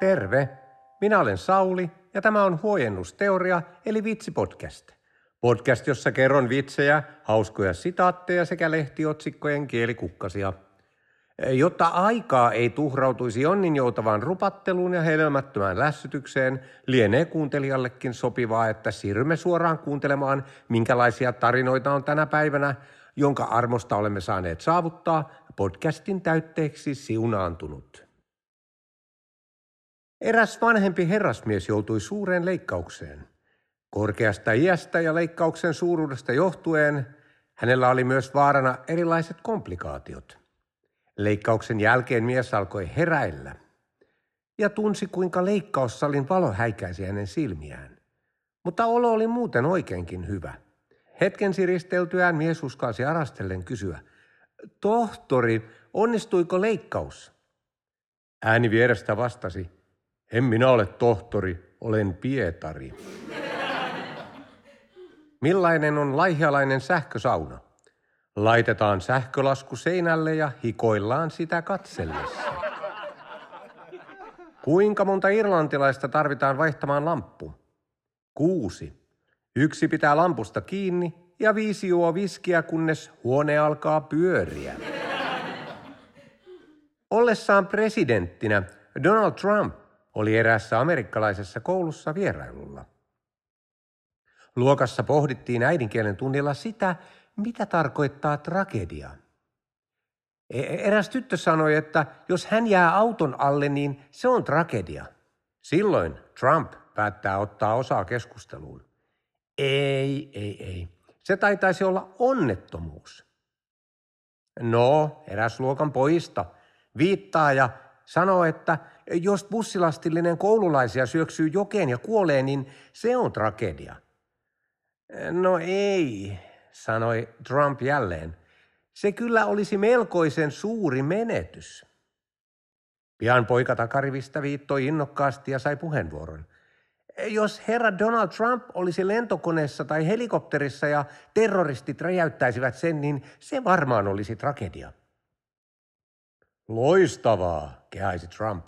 Terve! Minä olen Sauli ja tämä on Huojennusteoria eli Vitsipodcast. Podcast, jossa kerron vitsejä, hauskoja sitaatteja sekä lehtiotsikkojen kielikukkasia. Jotta aikaa ei tuhrautuisi jonnin joutavaan rupatteluun ja hedelmättömään lässytykseen, lienee kuuntelijallekin sopivaa, että siirrymme suoraan kuuntelemaan, minkälaisia tarinoita on tänä päivänä, jonka armosta olemme saaneet saavuttaa podcastin täytteeksi siunaantunut. Eräs vanhempi herrasmies joutui suureen leikkaukseen. Korkeasta iästä ja leikkauksen suuruudesta johtuen hänellä oli myös vaarana erilaiset komplikaatiot. Leikkauksen jälkeen mies alkoi heräillä ja tunsi kuinka leikkaussalin valo häikäisi hänen silmiään. Mutta olo oli muuten oikeinkin hyvä. Hetken siristeltyään mies uskalsi arastellen kysyä, tohtori, onnistuiko leikkaus? Ääni vierestä vastasi, en minä ole tohtori, olen Pietari. Millainen on laihialainen sähkösauna? Laitetaan sähkölasku seinälle ja hikoillaan sitä katsellessa. Kuinka monta irlantilaista tarvitaan vaihtamaan lamppu? Kuusi. Yksi pitää lampusta kiinni ja viisi juo viskiä, kunnes huone alkaa pyöriä. Ollessaan presidenttinä Donald Trump oli eräässä amerikkalaisessa koulussa vierailulla. Luokassa pohdittiin äidinkielen tunnilla sitä, mitä tarkoittaa tragedia. E, eräs tyttö sanoi, että jos hän jää auton alle, niin se on tragedia. Silloin Trump päättää ottaa osaa keskusteluun. Ei, ei, ei. Se taitaisi olla onnettomuus. No, eräs luokan poista viittaa ja sanoo, että jos bussilastillinen koululaisia syöksyy jokeen ja kuolee, niin se on tragedia. No ei, sanoi Trump jälleen. Se kyllä olisi melkoisen suuri menetys. Pian poika takarivistä viittoi innokkaasti ja sai puheenvuoron. Jos herra Donald Trump olisi lentokoneessa tai helikopterissa ja terroristit räjäyttäisivät sen, niin se varmaan olisi tragedia. Loistavaa, kehaisi Trump.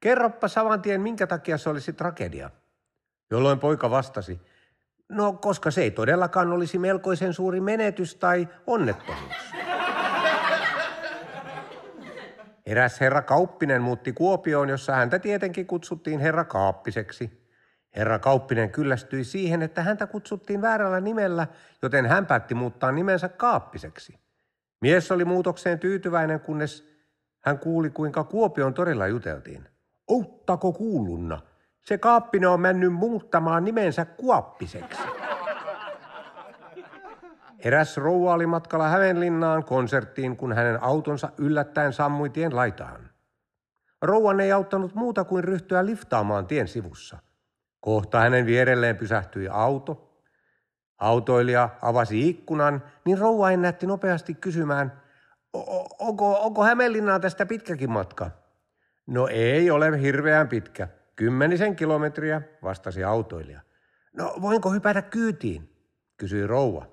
Kerroppa saman tien, minkä takia se olisi tragedia. Jolloin poika vastasi, no koska se ei todellakaan olisi melkoisen suuri menetys tai onnettomuus. Eräs herra Kauppinen muutti Kuopioon, jossa häntä tietenkin kutsuttiin herra Kaappiseksi. Herra Kauppinen kyllästyi siihen, että häntä kutsuttiin väärällä nimellä, joten hän päätti muuttaa nimensä Kaappiseksi. Mies oli muutokseen tyytyväinen, kunnes hän kuuli, kuinka Kuopion torilla juteltiin. Outtako kuulunna? Se Kaappinen on mennyt muuttamaan nimensä Kuoppiseksi. Eräs rouva oli matkalla Hämeenlinnaan konserttiin, kun hänen autonsa yllättäen sammui tien laitaan. Rouvan ei auttanut muuta kuin ryhtyä liftaamaan tien sivussa. Kohta hänen vierelleen pysähtyi auto. Autoilija avasi ikkunan, niin rouva ennätti nopeasti kysymään – onko, onko Hämeenlinnaan tästä pitkäkin matka? No ei ole hirveän pitkä. Kymmenisen kilometriä, vastasi autoilija. No voinko hypätä kyytiin? kysyi rouva.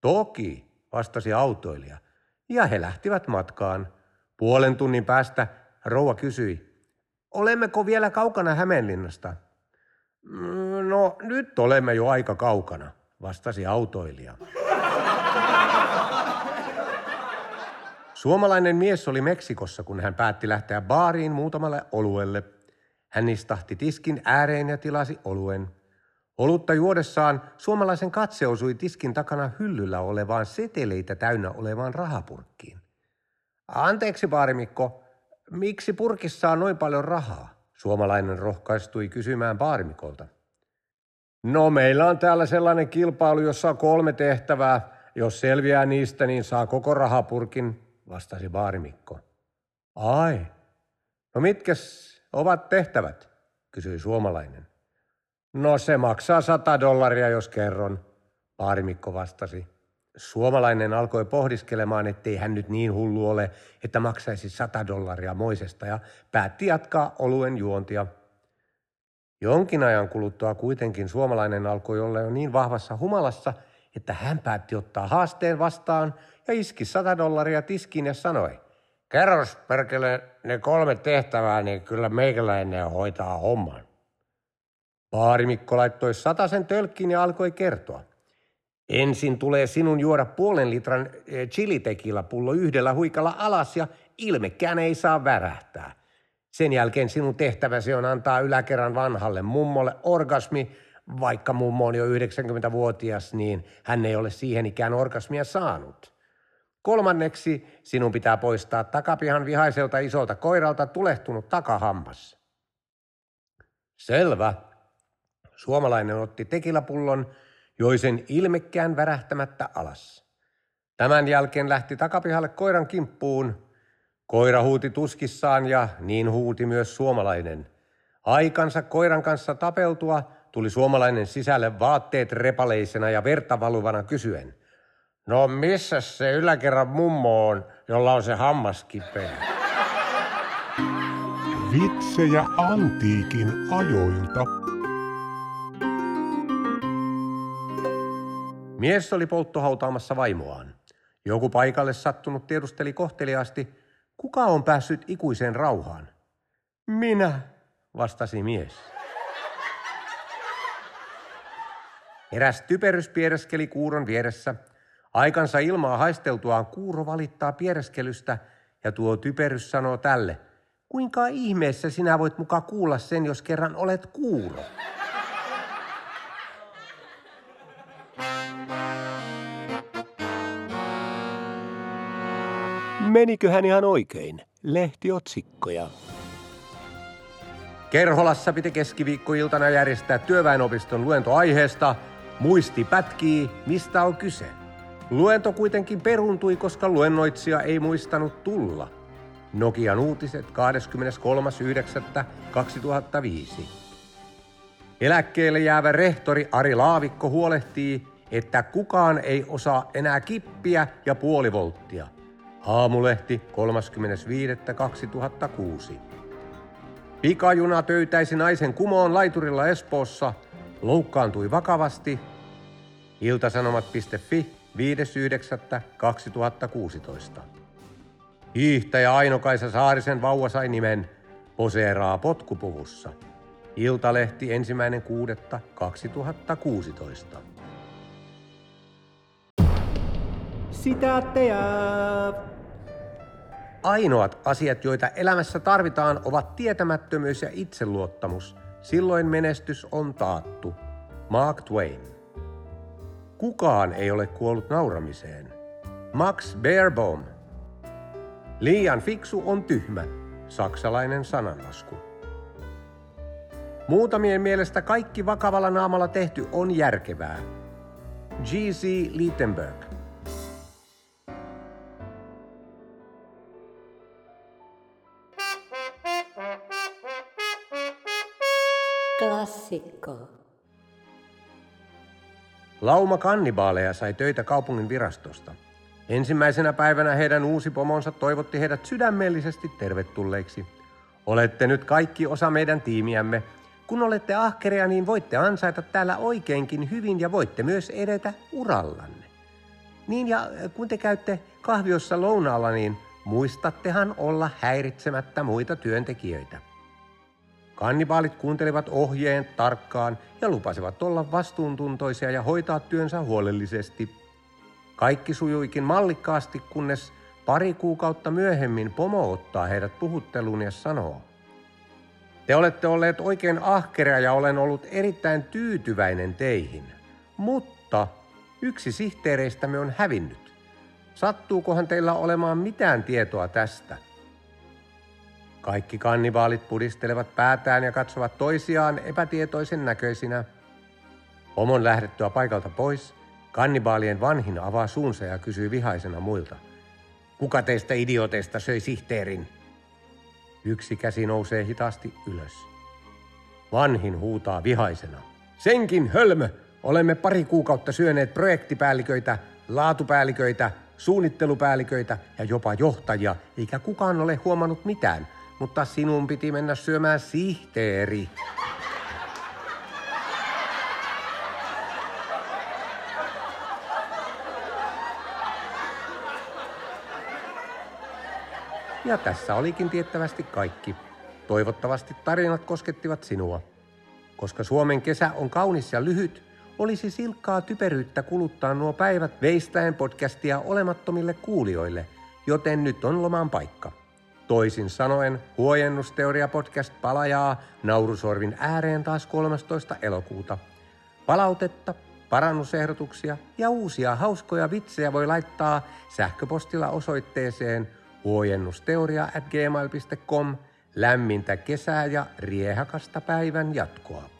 Toki, vastasi autoilija. Ja he lähtivät matkaan. Puolen tunnin päästä rouva kysyi. Olemmeko vielä kaukana Hämeenlinnasta? Mm, no nyt olemme jo aika kaukana, vastasi autoilija. Suomalainen mies oli Meksikossa, kun hän päätti lähteä baariin muutamalle oluelle. Hän istahti tiskin ääreen ja tilasi oluen. Olutta juodessaan suomalaisen katse osui tiskin takana hyllyllä olevaan seteleitä täynnä olevaan rahapurkkiin. Anteeksi, baarimikko, miksi purkissa on noin paljon rahaa? Suomalainen rohkaistui kysymään baarimikolta. No meillä on täällä sellainen kilpailu, jossa on kolme tehtävää. Jos selviää niistä, niin saa koko rahapurkin, vastasi baarimikko. Ai, no mitkäs ovat tehtävät, kysyi suomalainen. No se maksaa sata dollaria, jos kerron, baarimikko vastasi. Suomalainen alkoi pohdiskelemaan, ettei hän nyt niin hullu ole, että maksaisi sata dollaria moisesta ja päätti jatkaa oluen juontia. Jonkin ajan kuluttua kuitenkin suomalainen alkoi olla jo niin vahvassa humalassa, että hän päätti ottaa haasteen vastaan ja iski 100 dollaria tiskiin ja sanoi, kerros perkele ne kolme tehtävää, niin kyllä meikäläinen hoitaa homman. Paarimikko laittoi sen tölkkiin ja alkoi kertoa. Ensin tulee sinun juoda puolen litran eh, chilitekillä pullo yhdellä huikalla alas ja ilmekään ei saa värähtää. Sen jälkeen sinun tehtäväsi on antaa yläkerran vanhalle mummolle orgasmi, vaikka mummo on jo 90-vuotias, niin hän ei ole siihen ikään orgasmia saanut. Kolmanneksi sinun pitää poistaa takapihan vihaiselta isolta koiralta tulehtunut takahammas. Selvä. Suomalainen otti tekilapullon, joi sen ilmekkään värähtämättä alas. Tämän jälkeen lähti takapihalle koiran kimppuun. Koira huuti tuskissaan ja niin huuti myös suomalainen. Aikansa koiran kanssa tapeltua tuli suomalainen sisälle vaatteet repaleisena ja verta valuvana kysyen. No missä se yläkerran mummo on, jolla on se hammas kipeä? Vitsejä antiikin ajoilta. Mies oli polttohautaamassa vaimoaan. Joku paikalle sattunut tiedusteli kohteliaasti, kuka on päässyt ikuiseen rauhaan. Minä, vastasi mies. Eräs typerys piereskeli kuuron vieressä. Aikansa ilmaa haisteltuaan kuuro valittaa piereskelystä ja tuo typerys sanoo tälle, kuinka ihmeessä sinä voit mukaan kuulla sen, jos kerran olet kuuro? Meniköhän ihan oikein? Lehtiotsikkoja. Kerholassa piti keskiviikkoiltana järjestää työväenopiston luento aiheesta Muisti pätkii, mistä on kyse. Luento kuitenkin peruntui, koska luennoitsija ei muistanut tulla. Nokian uutiset 23.9.2005. Eläkkeelle jäävä rehtori Ari Laavikko huolehtii, että kukaan ei osaa enää kippiä ja puolivolttia – Aamulehti 35.2006. Pikajuna töytäisi naisen kumoon laiturilla Espoossa, loukkaantui vakavasti. Iltasanomat.fi 5.9.2016. Hiihtäjä Aino-Kaisa Saarisen vauva sai nimen Poseeraa potkupuvussa. Iltalehti ensimmäinen 2016. Sitaatteja. Ainoat asiat, joita elämässä tarvitaan, ovat tietämättömyys ja itseluottamus. Silloin menestys on taattu. Mark Twain. Kukaan ei ole kuollut nauramiseen. Max Baerbohm. Liian fiksu on tyhmä. Saksalainen sananlasku. Muutamien mielestä kaikki vakavalla naamalla tehty on järkevää. G.C. Littenberg. Klassikko. Lauma kannibaaleja sai töitä kaupungin virastosta. Ensimmäisenä päivänä heidän uusi pomonsa toivotti heidät sydämellisesti tervetulleiksi. Olette nyt kaikki osa meidän tiimiämme. Kun olette ahkeria, niin voitte ansaita täällä oikeinkin hyvin ja voitte myös edetä urallanne. Niin ja kun te käytte kahviossa lounaalla, niin muistattehan olla häiritsemättä muita työntekijöitä. Kannibaalit kuuntelivat ohjeen tarkkaan ja lupasivat olla vastuuntuntoisia ja hoitaa työnsä huolellisesti. Kaikki sujuikin mallikkaasti, kunnes pari kuukautta myöhemmin pomo ottaa heidät puhutteluun ja sanoo. Te olette olleet oikein ahkeria ja olen ollut erittäin tyytyväinen teihin. Mutta yksi sihteereistämme on hävinnyt. Sattuukohan teillä olemaan mitään tietoa tästä? Kaikki kannibaalit pudistelevat päätään ja katsovat toisiaan epätietoisen näköisinä. Omon lähdettyä paikalta pois, kannibaalien vanhin avaa suunsa ja kysyy vihaisena muilta. Kuka teistä idioteista söi sihteerin? Yksi käsi nousee hitaasti ylös. Vanhin huutaa vihaisena. Senkin hölmö! Olemme pari kuukautta syöneet projektipäälliköitä, laatupäälliköitä, suunnittelupäälliköitä ja jopa johtajia, eikä kukaan ole huomannut mitään – mutta sinun piti mennä syömään sihteeri. Ja tässä olikin tiettävästi kaikki. Toivottavasti tarinat koskettivat sinua. Koska Suomen kesä on kaunis ja lyhyt, olisi silkkaa typeryyttä kuluttaa nuo päivät veistäen podcastia olemattomille kuulijoille, joten nyt on loman paikka. Toisin sanoen, Huojennusteoria podcast palajaa naurusorvin ääreen taas 13. elokuuta. Palautetta, parannusehdotuksia ja uusia hauskoja vitsejä voi laittaa sähköpostilla osoitteeseen huojennusteoria at gmail.com. Lämmintä kesää ja riehakasta päivän jatkoa.